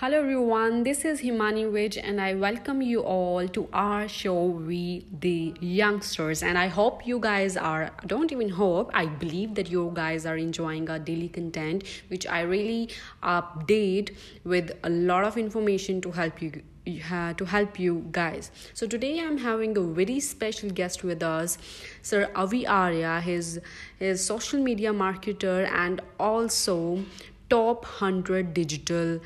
Hello everyone, this is Himani Vij and I welcome you all to our show We the Youngsters and I hope you guys are don't even hope, I believe that you guys are enjoying our daily content which I really update with a lot of information to help you uh, to help you guys. So today I'm having a very special guest with us, Sir Avi Arya. His his social media marketer and also top 100 digital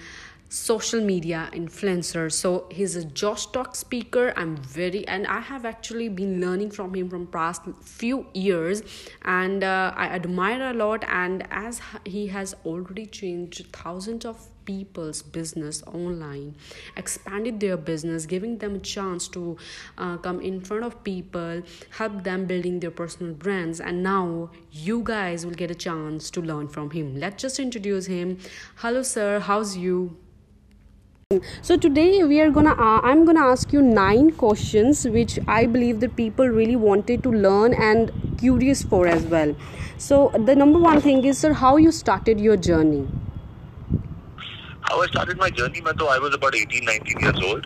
social media influencer. So he's a josh talk speaker. I'm very and i have actually been learning from him from past few years. And uh, i admire a lot. And as he has already changed thousands of people's business online expanded their business giving them a chance to uh, come in front of people help them building their personal brands. And now you guys will get a chance to learn from him. Let's just introduce him. Hello sir. How's you so today we are gonna uh, i'm gonna ask you nine questions which i believe that people really wanted to learn and curious for as well so the number one thing is sir how you started your journey how I started my journey, मैं तो I was about 18, 19 years old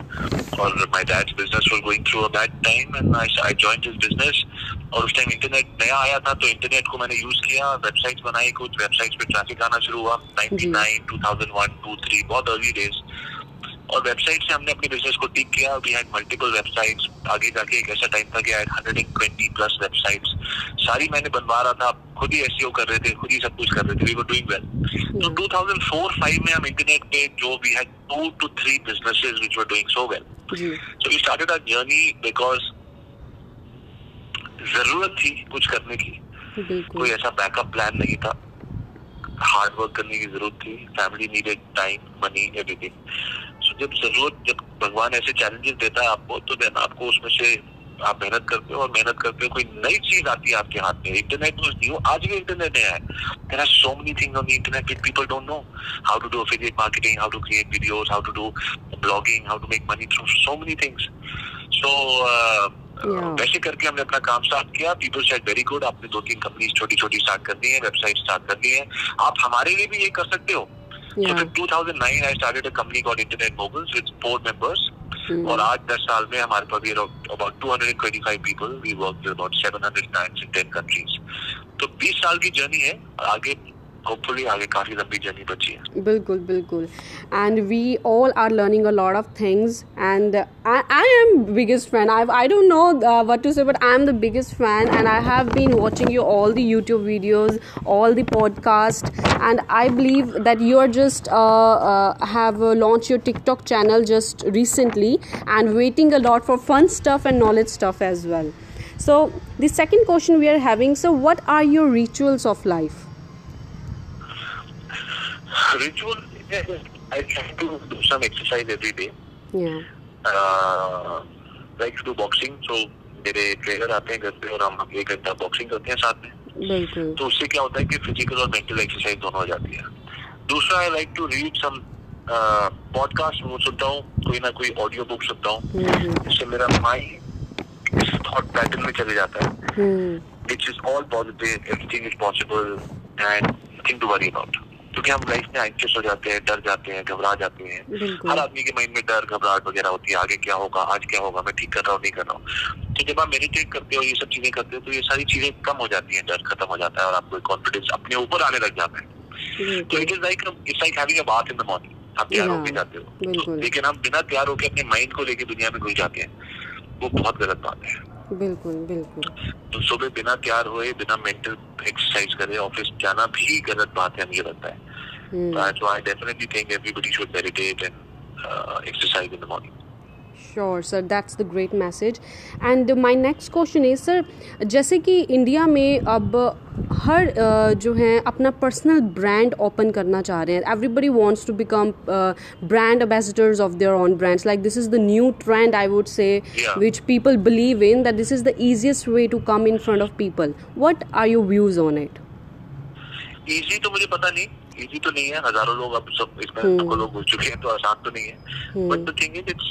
और my dad's business was going through a bad time and I, I joined his business और उस time internet नया आया था तो internet को मैंने यूज किया वेबसाइट्स बनाई कुछ वेबसाइट्स पे ट्रैफिक आना शुरू हुआ 99, 2001, 2, 3 बहुत अर्ली डेज और वेबसाइट से हमने अपने बिज़नेस को टिक किया वी हैड मल्टीपल वेबसाइट्स आगे जाके एक ऐसा टाइम था कि I hundred and twenty plus websites सारी मैंने बनवा रहा था खुद ही एस कर रहे थे खुद ही सब कुछ कर रहे थे वी वर डूइंग वेल तो 2004-5 में हम इंटरनेट पे जो we had to two three businesses which were doing so well so we started our journey because ज़रूरत थी कुछ करने की। कोई ऐसा बैकअप प्लान नहीं था। हार्ड वर्क करने की ज़रूरत थी। Family needed time money everything जब ज़रूरत जब भगवान ऐसे चैलेंजेस देता है आपको तो देन आपको उसमें से आप मेहनत करते हो और मेहनत करते हो कोई नई चीज़ आती है आपके हाथ में। इंटरनेट यूज़ नहीं हो आज भी इंटरनेट नया है। There are so many things on internet which people don't know how to do affiliate marketing how to create videos how to do blogging how to make money through so many things so वैसे करके हमने अपना काम start किया। People said very good आपने दो तीन companies छोटी छोटी स्टार्ट कर दी है वेबसाइट स्टार्ट कर दी है। आप हमारे लिए भी ये कर सकते हो। So in 2009 I started a company called Internet Moguls with four members. और आज दस साल में हमारे पास ये about 225 people we work about 700 clients in 10 countries तो 20 साल की जर्नी है आगे hopefully आगे काफ़ी लंबी जर्नी बची है बिल्कुल बिल्कुल and we all are learning a lot of things and I, I am biggest fan I, I don't know uh, what to say but I am the biggest fan and I have been watching you all the YouTube videos all the podcast and I believe that you are just uh, uh, have uh, launched your TikTok channel just recently and waiting a lot for fun stuff and knowledge stuff as well so the second question we are having so what are your rituals of life ritual I try to do some exercise every day. Yeah. Uh, like to do boxing. So मेरे trainer आते हैं घर पे और हम एक घंटा boxing करते हैं साथ में। तो उससे क्या होता है कि फ़िज़िकल और मेंटल एक्सरसाइज दोनों हो जाती है। दूसरा I like to read some podcast वो सुनता हूँ कोई ना कोई ऑडियो बुक सुनता हूँ। जिससे मेरा माइंड इस थॉट पैटर्न में चले जाता है। Which is all positive everything is possible and nothing to worry about क्योंकि हम लाइफ में एंक्सियस हो जाते हैं डर जाते हैं घबरा जाते हैं। हर आदमी के माइंड में डर घबराहट वगैरह होती है आगे क्या होगा आज क्या होगा मैं ठीक कर रहा हूँ नहीं कर रहा हूँ। तो जब आप मेडिटेट करते हो ये सब चीज़ें करते हो तो ये सारी चीज़ें कम हो जाती है डर खत्म हो जाता है और आपको कॉन्फिडेंस अपने ऊपर आने लग जाता है। तो it is like it's like having a bath in the morning आप तैयार होके जाते हो। तो लेकिन हम बिना तैयार होके अपने माइंड को लेके दुनिया में घुस जाते हैं वो बहुत गलत बात है। बिल्कुल बिल्कुल। तो सुबह बिना तैयार हो बिना मेंटल एक्सरसाइज करे ऑफ़िस जाना भी गलत बात है मुझे लगता है। तो I definitely think everybody should meditate and exercise in the morning sure sir that's the great message and my next question is sir जैसे कि इंडिया में अब हर uh, जो है अपना पर्सनल ब्रांड ओपन करना चाह रहे हैं। Everybody wants to become brand ambassadors of their own brands like this is the new trend I would say which people believe in that this is the easiest way to come in front of people what are your views on it easy तो मुझे पता नहीं easy तो नहीं है हज़ारों लोग अब सब इसमें हम्म। लोग घुस चुके हैं तो आसान तो नहीं है। But the thing is it's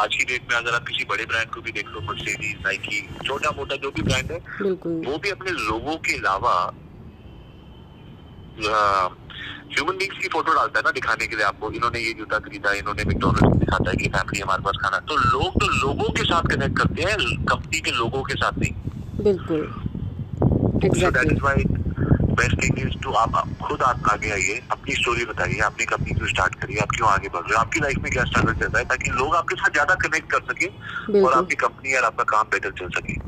आज की डेट में अगर आप किसी बड़े ब्रांड को भी देख लो मर्सिडीज नाइकी छोटा मोटा जो भी ब्रांड है वो भी अपने लोगों के अलावा ह्यूमन बींग्स की फ़ोटो डालता है ना दिखाने के लिए आपको। इन्होंने ये जूता खरीदा इन्होंने मैकडोनल्ड्स दिखाता है कि फैमिली हमारे पास खाना। तो लोग तो लोगों के साथ कनेक्ट करते हैं कंपनी के लोगों के साथ नहीं। बिल्कुल। बेस्ट थिंग इज़ टू आप खुद आप आगे आइए अपनी स्टोरी बताइए अपनी कंपनी क्यों स्टार्ट करिए आप क्यों आगे बढ़ रहे हो? आपकी लाइफ में क्या स्ट्रगल चल रहा है? ताकि लोग आपके साथ ज़्यादा कनेक्ट कर सके और आपकी कंपनी और आपका काम बेटर चल सके।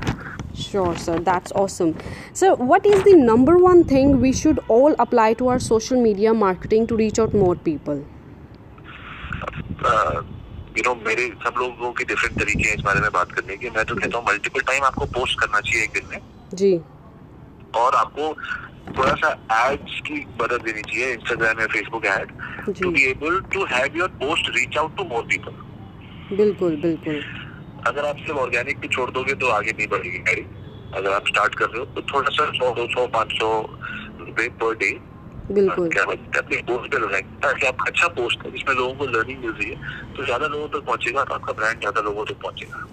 Sure, sir. That's awesome. So, what is the number one thing we should all apply to our social media marketing to reach out more people? Uh, you know, मेरे सब लोगों के डिफरेंट तरीके हैं इस बारे में बात करने के। मैं तो कहता हूँ मल्टीपल टाइम आपको पोस्ट करना चाहिए एक दिन में। जी। और आपको थोड़ा सा एड्स की मदद देनी चाहिए इंस्टाग्राम या Facebook ad to be able to have your post reach out to more people बिल्कुल बिल्कुल। अगर आप सिर्फ़ ऑर्गेनिक भी छोड़ दोगे तो आगे नहीं बढ़ेगी गाड़ी अगर आप स्टार्ट कर रहे हो तो थोड़ा सा सौ दो सौ पाँच सौ रुपए पर डे बिल्कुल। क्या अपने पोस्ट पे ताकि आप अच्छा पोस्ट है जिसमें लोगों को लर्निंग मिल रही है तो ज़्यादा लोगों तक पहुंचेगा तो आपका ब्रांड ज़्यादा लोगों तक पहुंचेगा।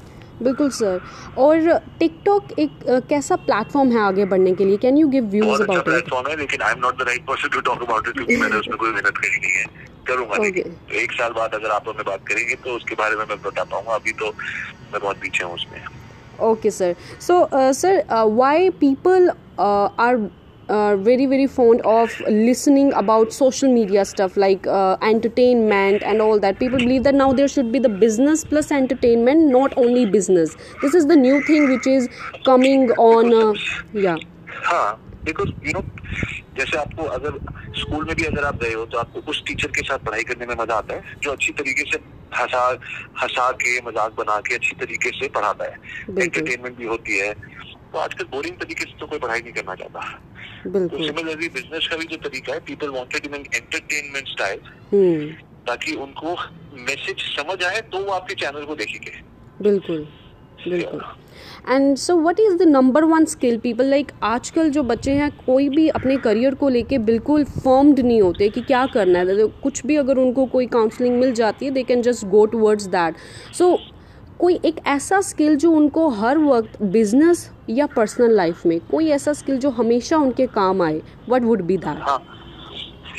बिल्कुल सर और टिकटॉक एक कैसा प्लेटफॉर्म है आगे बढ़ने के लिए? Can you give views about it platform है लेकिन I am not the right person to talk about it क्योंकि मैंने उसमें कोई मेहनत करी नहीं है। करूँगा okay. तो एक साल बाद अगर आप हमें बात करेंगे तो उसके बारे में मैं बता पाऊँगा। अभी तो मैं बहुत पीछे हूँ उसमें। Sir. So uh, sir uh, why people uh, uh, very very fond of listening about social media stuff like uh, entertainment and all that people believe that now there should be the business plus entertainment not only business this is the new thing which is coming on uh, yeah हाँ because you know जैसे आपको अगर school में भी अगर आप गए हो तो आपको उस टीचर के साथ पढ़ाई करने में मज़ा आता है जो अच्छी तरीके से हंसा हंसा के मज़ाक बना के अच्छी तरीके से पढ़ाता है एंटरटेनमेट भी होती है तो आजकल बोरिंग तरीके से तो कोई पढ़ाई नहीं करना चाहता तो सिमिलरली बिज़नेस का भी जो तरीका है people wanted in entertainment style ताकि उनको मैसेज समझ आए तो वो आपके चैनल को देखेंगे। बिल्कुल बिल्कुल। And so what is the number one skill people like आजकल जो बच्चे हैं कोई भी अपने करियर को लेके बिल्कुल फर्म्ड नहीं होते कि क्या करना है। कुछ भी अगर उनको कोई काउंसलिंग मिल जाती है they can just go towards that so कोई एक ऐसा स्किल जो उनको हर वक्त बिज़नेस या पर्सनल लाइफ में कोई ऐसा स्किल जो हमेशा उनके काम आए what would be that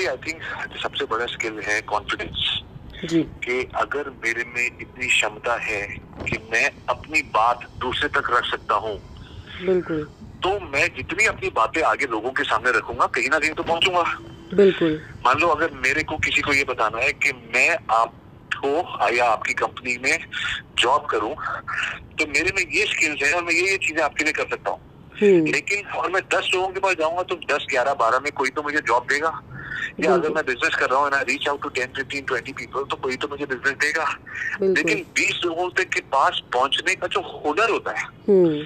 I think सबसे बड़ा स्किल है कॉन्फिडेंस कि अगर मेरे में इतनी क्षमता है कि मैं अपनी बात दूसरे तक रख सकता हूँ बिल्कुल। तो मैं जितनी अपनी बातें आगे लोगों के सामने रखूँगा कहीं ना कहीं तो पहुंचूँगा। बिल्कुल। मान लो अगर मेरे को किसी को ये बताना है कि मैं आपको या आपकी कंपनी में जॉब करूँ तो मेरे में ये स्किल्स है और मैं ये ये चीज़ें आपके लिए कर सकता हूँ हम्म। लेकिन और मैं दस लोगों के पास जाऊँगा तो दस ग्यारह बारह में कोई तो मुझे जॉब देगा या अगर मैं बिज़नेस कर रहा हूँ ना reach out to ten fifteen twenty people तो कोई तो मुझे बिज़नेस देगा लेकिन बीस लोगों तक के पास पहुँचने का जो हुनर होता है हम्म।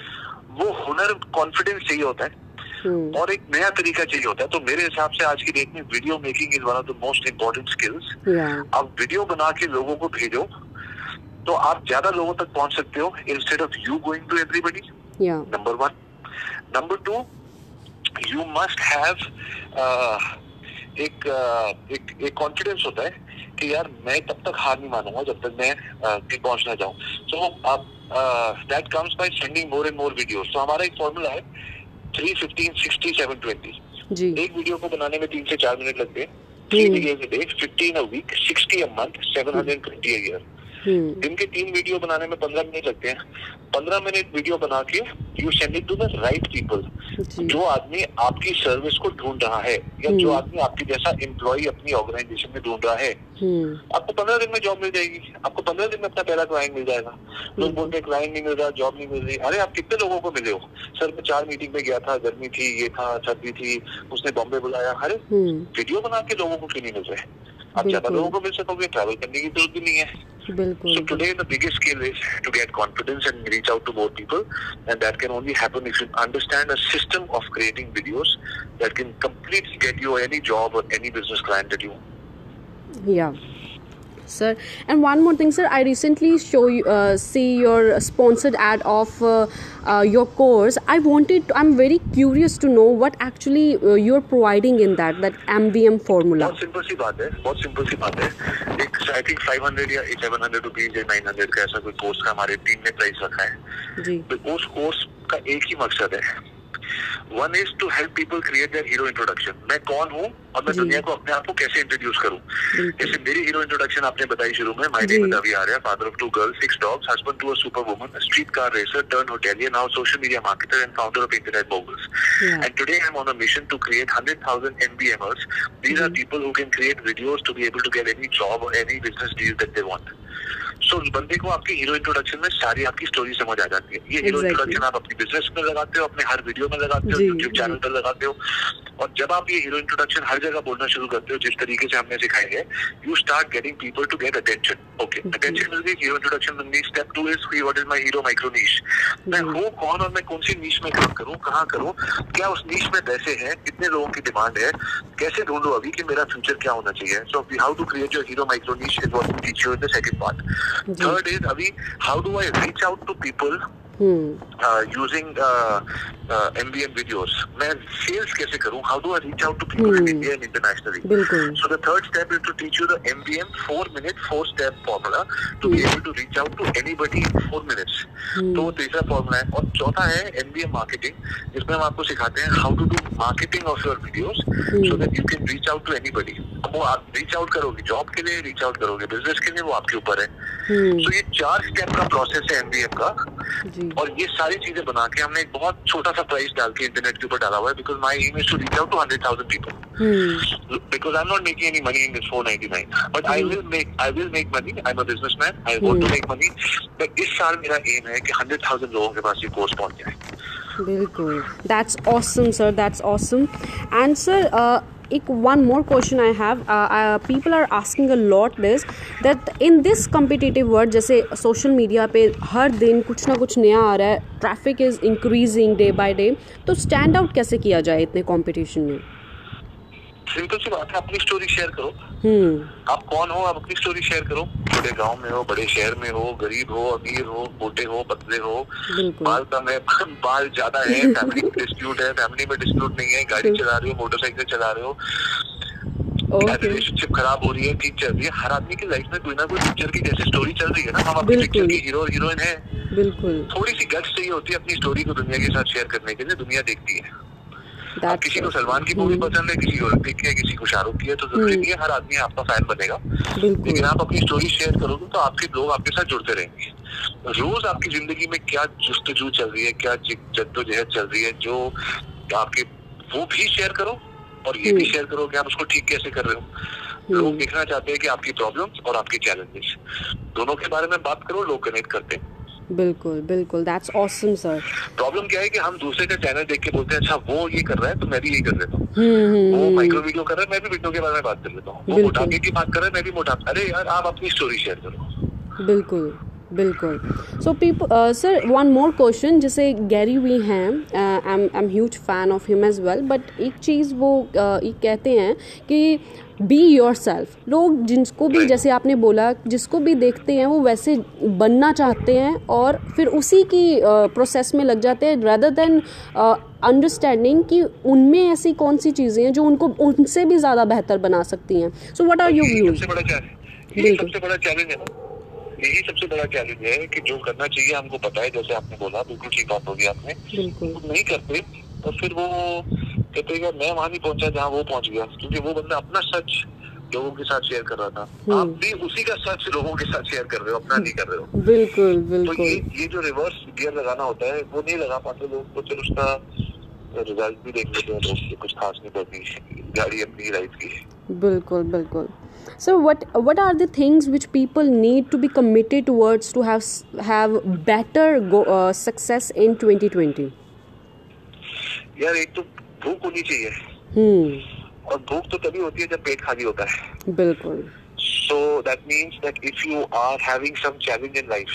वो हुनर कॉन्फिडेंस चाहिए होता है। और एक नया तरीका चाहिए होता है। तो मेरे हिसाब से आज की डेट में video making is one of the most important skills अब वीडियो बना के लोगों को भेजो तो आप ज़्यादा लोगों तक पहुँच सकते हो instead of you going to everybody number one number two you must have एक एक एक कॉन्फिडेंस होता है कि यार मैं तब तक हार नहीं मानूँगा जब तक मैं कहीं पहुँचना चाहूँ। सो आप that comes by sending more and more videos तो हमारा एक फॉर्मूला है three fifteen sixty seven twenty एक वीडियो को बनाने में तीन से चार मिनट लगते हैं। Three videos day fifteen a week sixty a month seven hundred twenty a year year दिन के तीन वीडियो बनाने में पंद्रह मिनट लगते हैं। पंद्रह मिनट वीडियो बना के you send it to the right people जो। आदमी आपकी सर्विस को ढूंढ रहा है या जो हम्म। आदमी आपकी जैसा एम्प्लॉय अपनी ऑर्गेनाइजेशन में ढूंढ रहा है हम्म। आपको पंद्रह दिन में जॉब मिल जाएगी। आपको पंद्रह दिन में अपना पहला क्लाइंट मिल जाएगा। लोग हम्म। बोलते हैं क्लाइंट नहीं मिल रहा जॉब नहीं मिल रही। अरे आप कितने लोगों को मिले हो? सर मैं चार मीटिंग में गया था गर्मी थी ये था सर्दी थी उसने बॉम्बे बुलाया। अरे वीडियो बना के लोगों को क्यों नहीं मिल रहे? आप ज़्यादा लोगों को मिल सकोगे ट्रैवल करने की ज़रूरत भी नहीं है बिल्कुल so today the biggest skill is to get confidence and reach out to more people and that can only happen if you understand a system of creating videos that can completely get you any job or any business client that you yeah sir and one more thing sir i recently show you uh, see your sponsored ad of uh, uh, your course i wanted to, i'm very curious to know what actually uh, you're providing in that that mbm formula बहुत simple सी बात है बहुत simple सी बात है एक I think 500 या 700 रुपीस या 900 का ऐसा कोई कोर्स का हमारे टीम ने प्राइस रखा है जी तो उस कोर्स का एक ही मकसद है one is to help people create their hero introduction मैं कौन हूँ और मैं दुनिया को अपने आप को कैसे इंट्रोड्यूस करूँ? जैसे मेरी हीरो इंट्रोडक्शन आपने बताई शुरू में my name Ravi Arya father of two girls six dogs husband to a super woman street car racer turn hotelier now social media marketer and founder of internet moguls and today I am on a mission to create hundred thousand MBMers these are people who can create videos to be able to get any job और any business deal that they want so उस बंदे को आपके hero introduction में सारी आपकी story समझ आ जाती है। ये हीरो exactly. इंट्रोडक्शन आप अपनी बिज़नेस में लगाते हो अपने हर वीडियो में लगाते हो यूट्यूब चैनल पर लगाते हो। और जब आप ये हीरो इंट्रोडक्शन हर जगह बोलना शुरू करते हो जिस तरीके से हमने सिखाई है you start getting people to get attention okay attention मिल गई हीरो इंट्रोडक्शन मिल गई step two is what is my hero micro niche मैं हूँ कौन और मैं कौन सी नीश में काम करूँ कहाँ करूँ? क्या उस नीच में पैसे है? कितने लोगों की डिमांड है? कैसे ढूंढो अभी कि मेरा फ्यूचर क्या होना चाहिए? So how to create your hero micro niche is what teach you in the second part third is अभी how do I reach out to people using MBM videos मैं सेल्स कैसे करूँ? How do I reach out to people in India and internationally so the third step is to teach you the MBM four minute four step formula to be able to reach out to anybody in four minutes तो तीसरा formula है। और चौथा है MBM marketing जिसमें हम आपको सिखाते हैं how to do marketing of your videos so that you can reach out to anybody वो आप रीच आउट करोगे जॉब के लिए रीच आउट करोगे बिज़नेस के लिए वो आपके ऊपर है। सो hmm. ये चार स्टेप का प्रोसेस है एमबीएम का। और ये सारी चीज़ें बना के हमने एक बहुत छोटा सा प्राइस डाल के इंटरनेट के ऊपर डाला हुआ है because my aim is to reach out to hundred thousand people because I am not making any money in this four ninety nine but I will make I will make money I am a business man I want to make money but इस साल मेरा M है कि hundred thousand लोगों के पास ये course पहुँच जाए। बिल्कुल। That's awesome sir that's awesome and sir एक one more question I have. Uh, uh, people are asking a lot this that in this competitive world जैसे social media पे हर दिन कुछ ना कुछ नया आ रहा है traffic is increasing day by day तो स्टैंड आउट कैसे किया जाए इतने कंपटीशन में? सिंपल सी बात है अपनी स्टोरी शेयर करो। हम्म। आप कौन हो आप अपनी स्टोरी शेयर करो। बड़े गाँव में हो बड़े शहर में हो गरीब हो अमीर हो मोटे हो पतले हो बाल कम है बाल ज़्यादा है फैमिली में डिस्प्यूट है फैमिली में डिस्प्यूट नहीं है गाड़ी चला रहे हो मोटरसाइकिल चला रहे हो। रिलेशनशिप खराब हो रही है ठीक चल रही है। हर आदमी की लाइफ में कोई ना कोई पिक्चर की जैसे स्टोरी चल रही है ना हम अपनी पिक्चर की हीरो हीरोइन है। बिल्कुल। थोड़ी सी गट्स चाहिए होती है अपनी स्टोरी को दुनिया के साथ शेयर करने के लिए दुनिया देखती है। अब किसी को सलमान की मूवी hmm. पसंद है किसी को ऋतिक की है किसी को शाहरुख की है तो ज़रूरी hmm. नहीं है हर आदमी आपका फ़ैन बनेगा। लेकिन आप अपनी स्टोरी शेयर करोगे तो आपके लोग आपके साथ जुड़ते रहेंगे। रोज आपकी ज़िंदगी में क्या जुस्तजू चल रही है क्या जद्दोजहद चल रही है जो आपके वो भी शेयर करो और ये भी शेयर hmm. करो कि आप उसको ठीक कैसे कर रहे हो। लोग देखना चाहते हैं कि आपकी प्रॉब्लम्स और आपके चैलेंजेस दोनों के बारे में बात करो लोग कनेक्ट करते हैं। बिल्कुल बिल्कुल। दैट्स ऑसम सर प्रॉब्लम क्या है कि हम दूसरे का चैनल देख के बोलते हैं अच्छा वो ये कर रहा है तो मैं भी यही कर लेता हूँ। हम्म, हम्म, वो माइक्रो हम्म। वीडियो कर रहा है मैं भी वीडियो के बारे में बात कर लेता हूँ। वो मोटापे की बात कर रहा है मैं भी मोटापा। अरे यार आप अपनी स्टोरी शेयर करो। बिल्कुल बिल्कुल। So people sir one more question जैसे गैरी वी हैं I am huge fan of him as well but एक चीज़ वो uh, कहते हैं कि बी योर सेल्फ लोग जिनको भी जैसे आपने बोला जिसको भी देखते हैं वो वैसे बनना चाहते हैं और फिर उसी की प्रोसेस uh, में लग जाते हैं रदर देन अंडरस्टैंडिंग कि उनमें ऐसी कौन सी चीज़ें हैं जो उनको उनसे भी ज़्यादा बेहतर बना सकती हैं। So what are you views सबसे बड़ा चैलेंज है। यही सबसे बड़ा चैलेंज है कि जो करना चाहिए हमको पता है जैसे आपने बोला बिल्कुल ठीक बात होगी आपने। नहीं करते तो फिर वो कहते हैं मैं वहाँ नहीं पहुँचा जहाँ वो पहुँच गया क्योंकि वो बंदा अपना सच लोगों के साथ शेयर कर रहा था। हम्म। आप भी उसी का सच लोगों के साथ शेयर कर रहे हो अपना नहीं कर रहे हो। बिल्कुल बिल्कुल। तो ये ये जो रिवर्स गियर लगाना होता है वो नहीं लगा पाते लोग तो फिर उसका रिज़ल्ट भी देख लेते हैं लोग कुछ खास नहीं पड़ती गाड़ी अपनी लाइफ की बिल्कुल बिल्कुल। So what what are the things which people need to be committed towards to have have better go, uh, success in 2020 यार एक तो भूख होनी चाहिए। हम्म। और भूख तो तभी होती है जब पेट खाली होता है। बिल्कुल। So that means that if you are having some challenge in life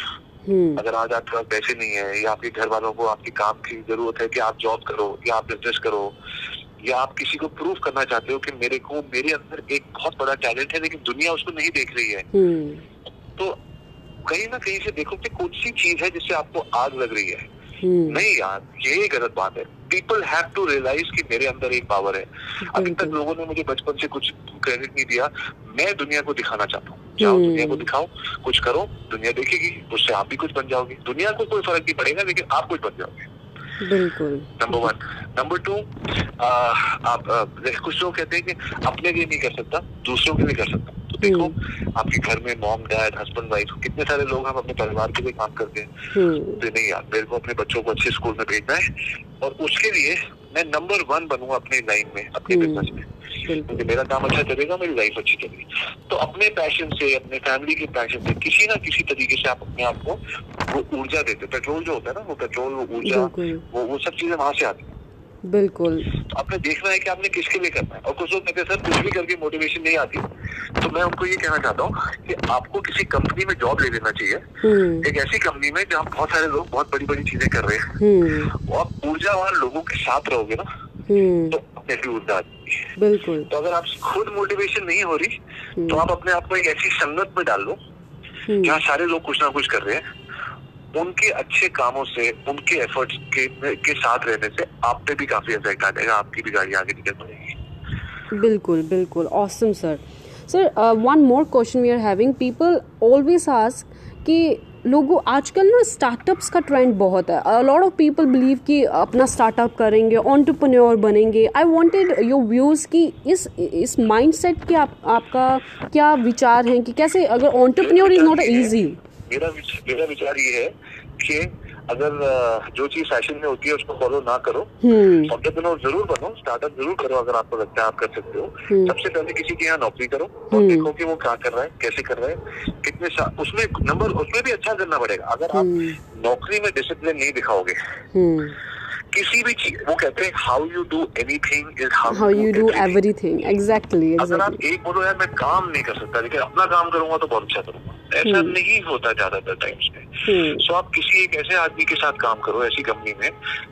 अगर आज आपके पास पैसे नहीं है या आपके घर वालों को आपके काम की ज़रूरत है कि आप जॉब करो या आप बिज़नेस करो या आप किसी को प्रूव करना चाहते हो कि मेरे को मेरे अंदर एक बहुत बड़ा टैलेंट है लेकिन दुनिया उसको नहीं देख रही है। हम्म। तो कहीं ना कहीं से देखो कि कुछ सी चीज़ है जिससे आपको आग लग रही है। हम्म। नहीं यार ये गलत बात है। पीपल हैव टू रियलाइज़ कि मेरे अंदर एक पावर है। अभी तक लोगों ने मुझे बचपन से कुछ क्रेडिट नहीं दिया। मैं दुनिया को दिखाना चाहता हूँ। जाओ हम्म। दुनिया को दिखाओ कुछ करो दुनिया देखेगी उससे आप भी कुछ बन जाओगे। दुनिया को कोई फ़र्क नहीं पड़ेगा लेकिन आप कुछ बन जाओगे। बिल्कुल। नंबर वन नंबर टू आप कुछ लोग कहते हैं कि अपने लिए नहीं कर सकता दूसरों के लिए कर सकता तो देखो हम्म। आपके घर में मॉम डैड हस्बैंड वाइफ कितने सारे लोग हम अपने परिवार के लिए काम करते हैं। हम्म। तो नहीं यार मेरे को अपने बच्चों को अच्छे स्कूल में भेजना है और उसके लिए मैं नंबर वन बनूँगा अपने लाइन में अपने बिज़नेस हम्म। में। क्योंकि मेरा काम अच्छा चलेगा मेरी लाइफ अच्छी चलेगी। तो अपने पैशन से अपने फैमिली के पैशन से किसी ना किसी तरीके से आप अपने आप को वो ऊर्जा देते पेट्रोल जो होता है ना वो पेट्रोल वो ऊर्जा वो वो सब चीज़ें वहाँ से आती है। बिल्कुल। तो आपने देखना है कि आपने किसके लिए करना है। और कुछ लोग कहते हैं सर कुछ भी करके मोटिवेशन नहीं आती। तो मैं उनको ये कहना चाहता हूँ कि आपको किसी कंपनी में जॉब ले लेना चाहिए। हम्म। एक ऐसी कंपनी में जहाँ बहुत सारे लोग बहुत बड़ी बड़ी चीज़ें कर रहे हैं। हम्म। और आप ऊर्जावान लोगों के साथ रहोगे ना हम्म। तो अपने भी ऊर्जा आती है बिल्कुल। तो अगर आप खुद मोटिवेशन नहीं हो रही तो आप अपने आप को एक ऐसी संगत में डाल लो जहाँ सारे लोग कुछ ना कुछ कर रहे हैं। उनके अच्छे कामों से, उनके एफर्ट्स के के साथ रहने से आप पे भी काफ़ी इफ़ेक्ट आ जाएगा आपकी भी गाड़ी आगे निकल पड़ेगी बिल्कुल बिल्कुल। Awesome sir sir one more question we are having people always ask कि लोगों, आजकल ना स्टार्टअप्स का ट्रेंड बहुत है। लॉट ऑफ़ पीपल बिलीव कि अपना स्टार्टअप करेंगे ऑन्टरप्रन्योर बनेंगे। आई वांटेड योर व्यूज़ कि इस इस माइंडसेट के आप, आपका क्या विचार हैं कि कैसे, अगर ऑन्टरप्रन्योर इज़ नॉट ईजी मेरा मेरा विचार ये है कि अगर जो चीज़ फ़ैशन में होती है उसको फॉलो ना करो ऑन्टरप्रेन्योर हम्म। ज़रूर बनो स्टार्टअप ज़रूर करो अगर आपको लगता है आप कर सकते हो हम्म। सबसे पहले किसी के यहाँ नौकरी करो और हम्म। देखो कि वो क्या कर रहा है कैसे कर रहा है कितने उसमें नंबर उसमें भी अच्छा करना पड़ेगा अगर आप नौकरी में डिसिप्लिन नहीं दिखाओगे किसी भी चीज़ वो कहते हैं how you do anything is how you do everything exactly अगर आप एक बोलो यार मैं काम नहीं कर सकता लेकिन अपना काम करूँगा तो बहुत अच्छा करूँगा. ऐसा hmm. नहीं होता ज़्यादातर टाइम्स में। सो hmm. so, आप किसी एक ऐसे आदमी के साथ काम करो ऐसी कंपनी में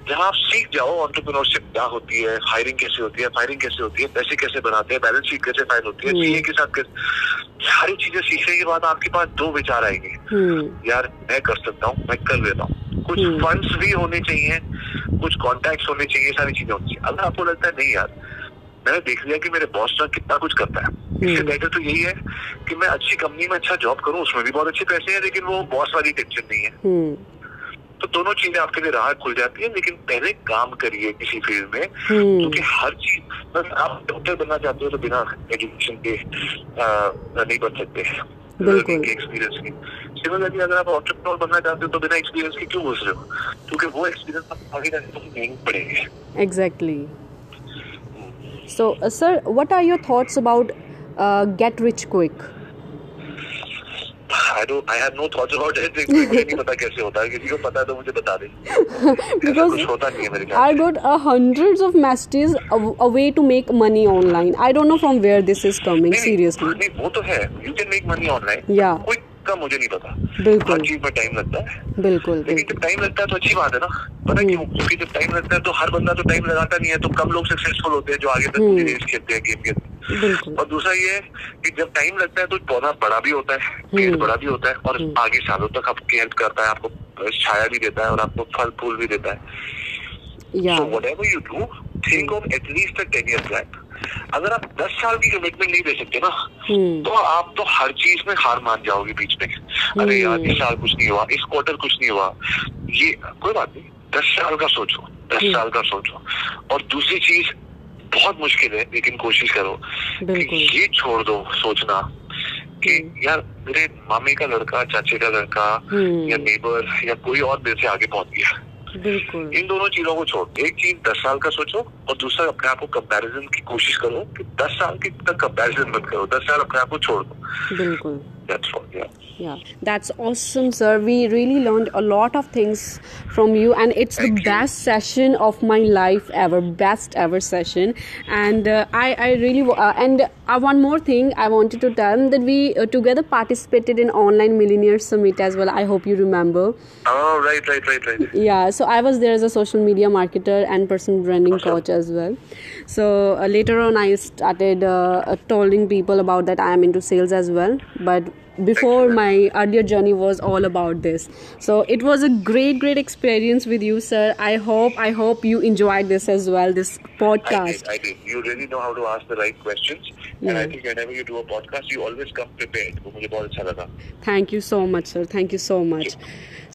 जहाँ आप सीख जाओ ऑन्टरप्रिनोरशिप क्या होती है हायरिंग कैसे होती है फायरिंग कैसे होती है पैसे कैसे बनाते हैं बैलेंस शीट कैसे फ़ाइल होती है सीए hmm. के साथ सारी चीज़ें सीखने के बाद आपके पास दो विचार आएँगे। यार मैं कर सकता हूँ मैं कर लेता हूँ। कुछ फंड्स भी होने चाहिए कुछ कॉन्टेक्ट होने चाहिए सारी चीज़ें होनी चाहिए अगर आपको लगता है नहीं यार मैंने देख लिया कि मेरे बॉस ना कितना कुछ करता है इससे बेटर। तो यही है कि मैं अच्छी कंपनी में अच्छा जॉब करूँ उसमें भी बहुत अच्छे पैसे हैं लेकिन वो बॉस वाली टेंशन नहीं है हम्म। तो दोनों चीज़ें आपके लिए राहत खुल जाती है लेकिन पहले काम करिए किसी फ़ील्ड में हम्म। क्योंकि हर चीज़ बस आप डॉक्टर बनना चाहते हो तो बिना एजुकेशन के नहीं बन सकते एक्सपीरियंस की सिमिलरली अगर आप ऑन्टरप्रनोर बनना चाहते हो तो बिना एक्सपीरियंस के क्यों घुस रहे हो? क्योंकि वो एक्सपीरियंस आप आगे जाके तो नहीं पड़ेंगे। Exactly so sir what are your thoughts about get rich Get Rich Quick? I dot I have no thoughts about anything मुझे नहीं पता कैसे होता है। किसी को पता है तो मुझे बता दे। Of messages a to make money online I don't know from where this is coming seriously वो तो है। का मुझे नहीं पता। हर चीज़ में टाइम लगता है। बिल्कुल लेकिन जब टाइम लगता है तो अच्छी बात है ना। पता क्यों? हम्म। क्योंकि जब टाइम लगता है तो हर बंदा तो टाइम लगाता नहीं है तो कम लोग सक्सेसफुल होते हैं जो आगे तक रेस खेलते हैं गेम खेलते और दूसरा ये है कि जब टाइम लगता है तो पौधा बड़ा भी होता है पेड़ हम्म। बड़ा भी होता है और हम्म। आगे सालों तक आपकी हेल्प करता है आपको छाया भी देता है और आपको फल फूल भी देता है। So whatever you do, think of at least a 10 year plan. अगर आप 10 साल की कमिटमेंट नहीं दे सकते ना हम्म। तो आप तो हर चीज़ में हार मान जाओगे बीच में। अरे यार इस साल कुछ नहीं हुआ इस क्वार्टर कुछ नहीं हुआ। ये कोई बात नहीं दस साल का सोचो दस हम्म। साल का सोचो। और दूसरी चीज़ बहुत मुश्किल है लेकिन कोशिश करो कि ये छोड़ दो सोचना कि हम्म। यार मेरे मामे का लड़का चाचे का लड़का या नेबर या कोई और मेरे से आगे पहुँच गया। बिल्कुल। इन दोनों चीज़ों को छोड़ एक चीज़ दस साल का सोचो और दूसरा अपने आप को कंपैरिजन की कोशिश करो कि दस साल की तक कंपैरिजन मत करो दस साल अपने आप को छोड़ दो। बिल्कुल। That's all yeah. Yeah. That's awesome sir. We really learned a lot of things from you and it's Thank the you. best session of my life ever best ever session. And uh, i i really uh, and uh, one more thing i wanted to tell that we uh, together participated in online millionaire summit as well. I hope you remember. Oh right right right right. Yeah so i was there as a social media marketer and personal branding awesome. coach as well. So uh, later on i started uh, telling people about that i am into sales as well. But before my earlier journey was all about this. So it was a great great experience with you sir. I hope i hope you enjoyed this as well this podcast. I did, I did. you really know how to ask the right questions. Yeah. and i think whenever you do a podcast you always come prepared. thank you so much sir. Thank you so much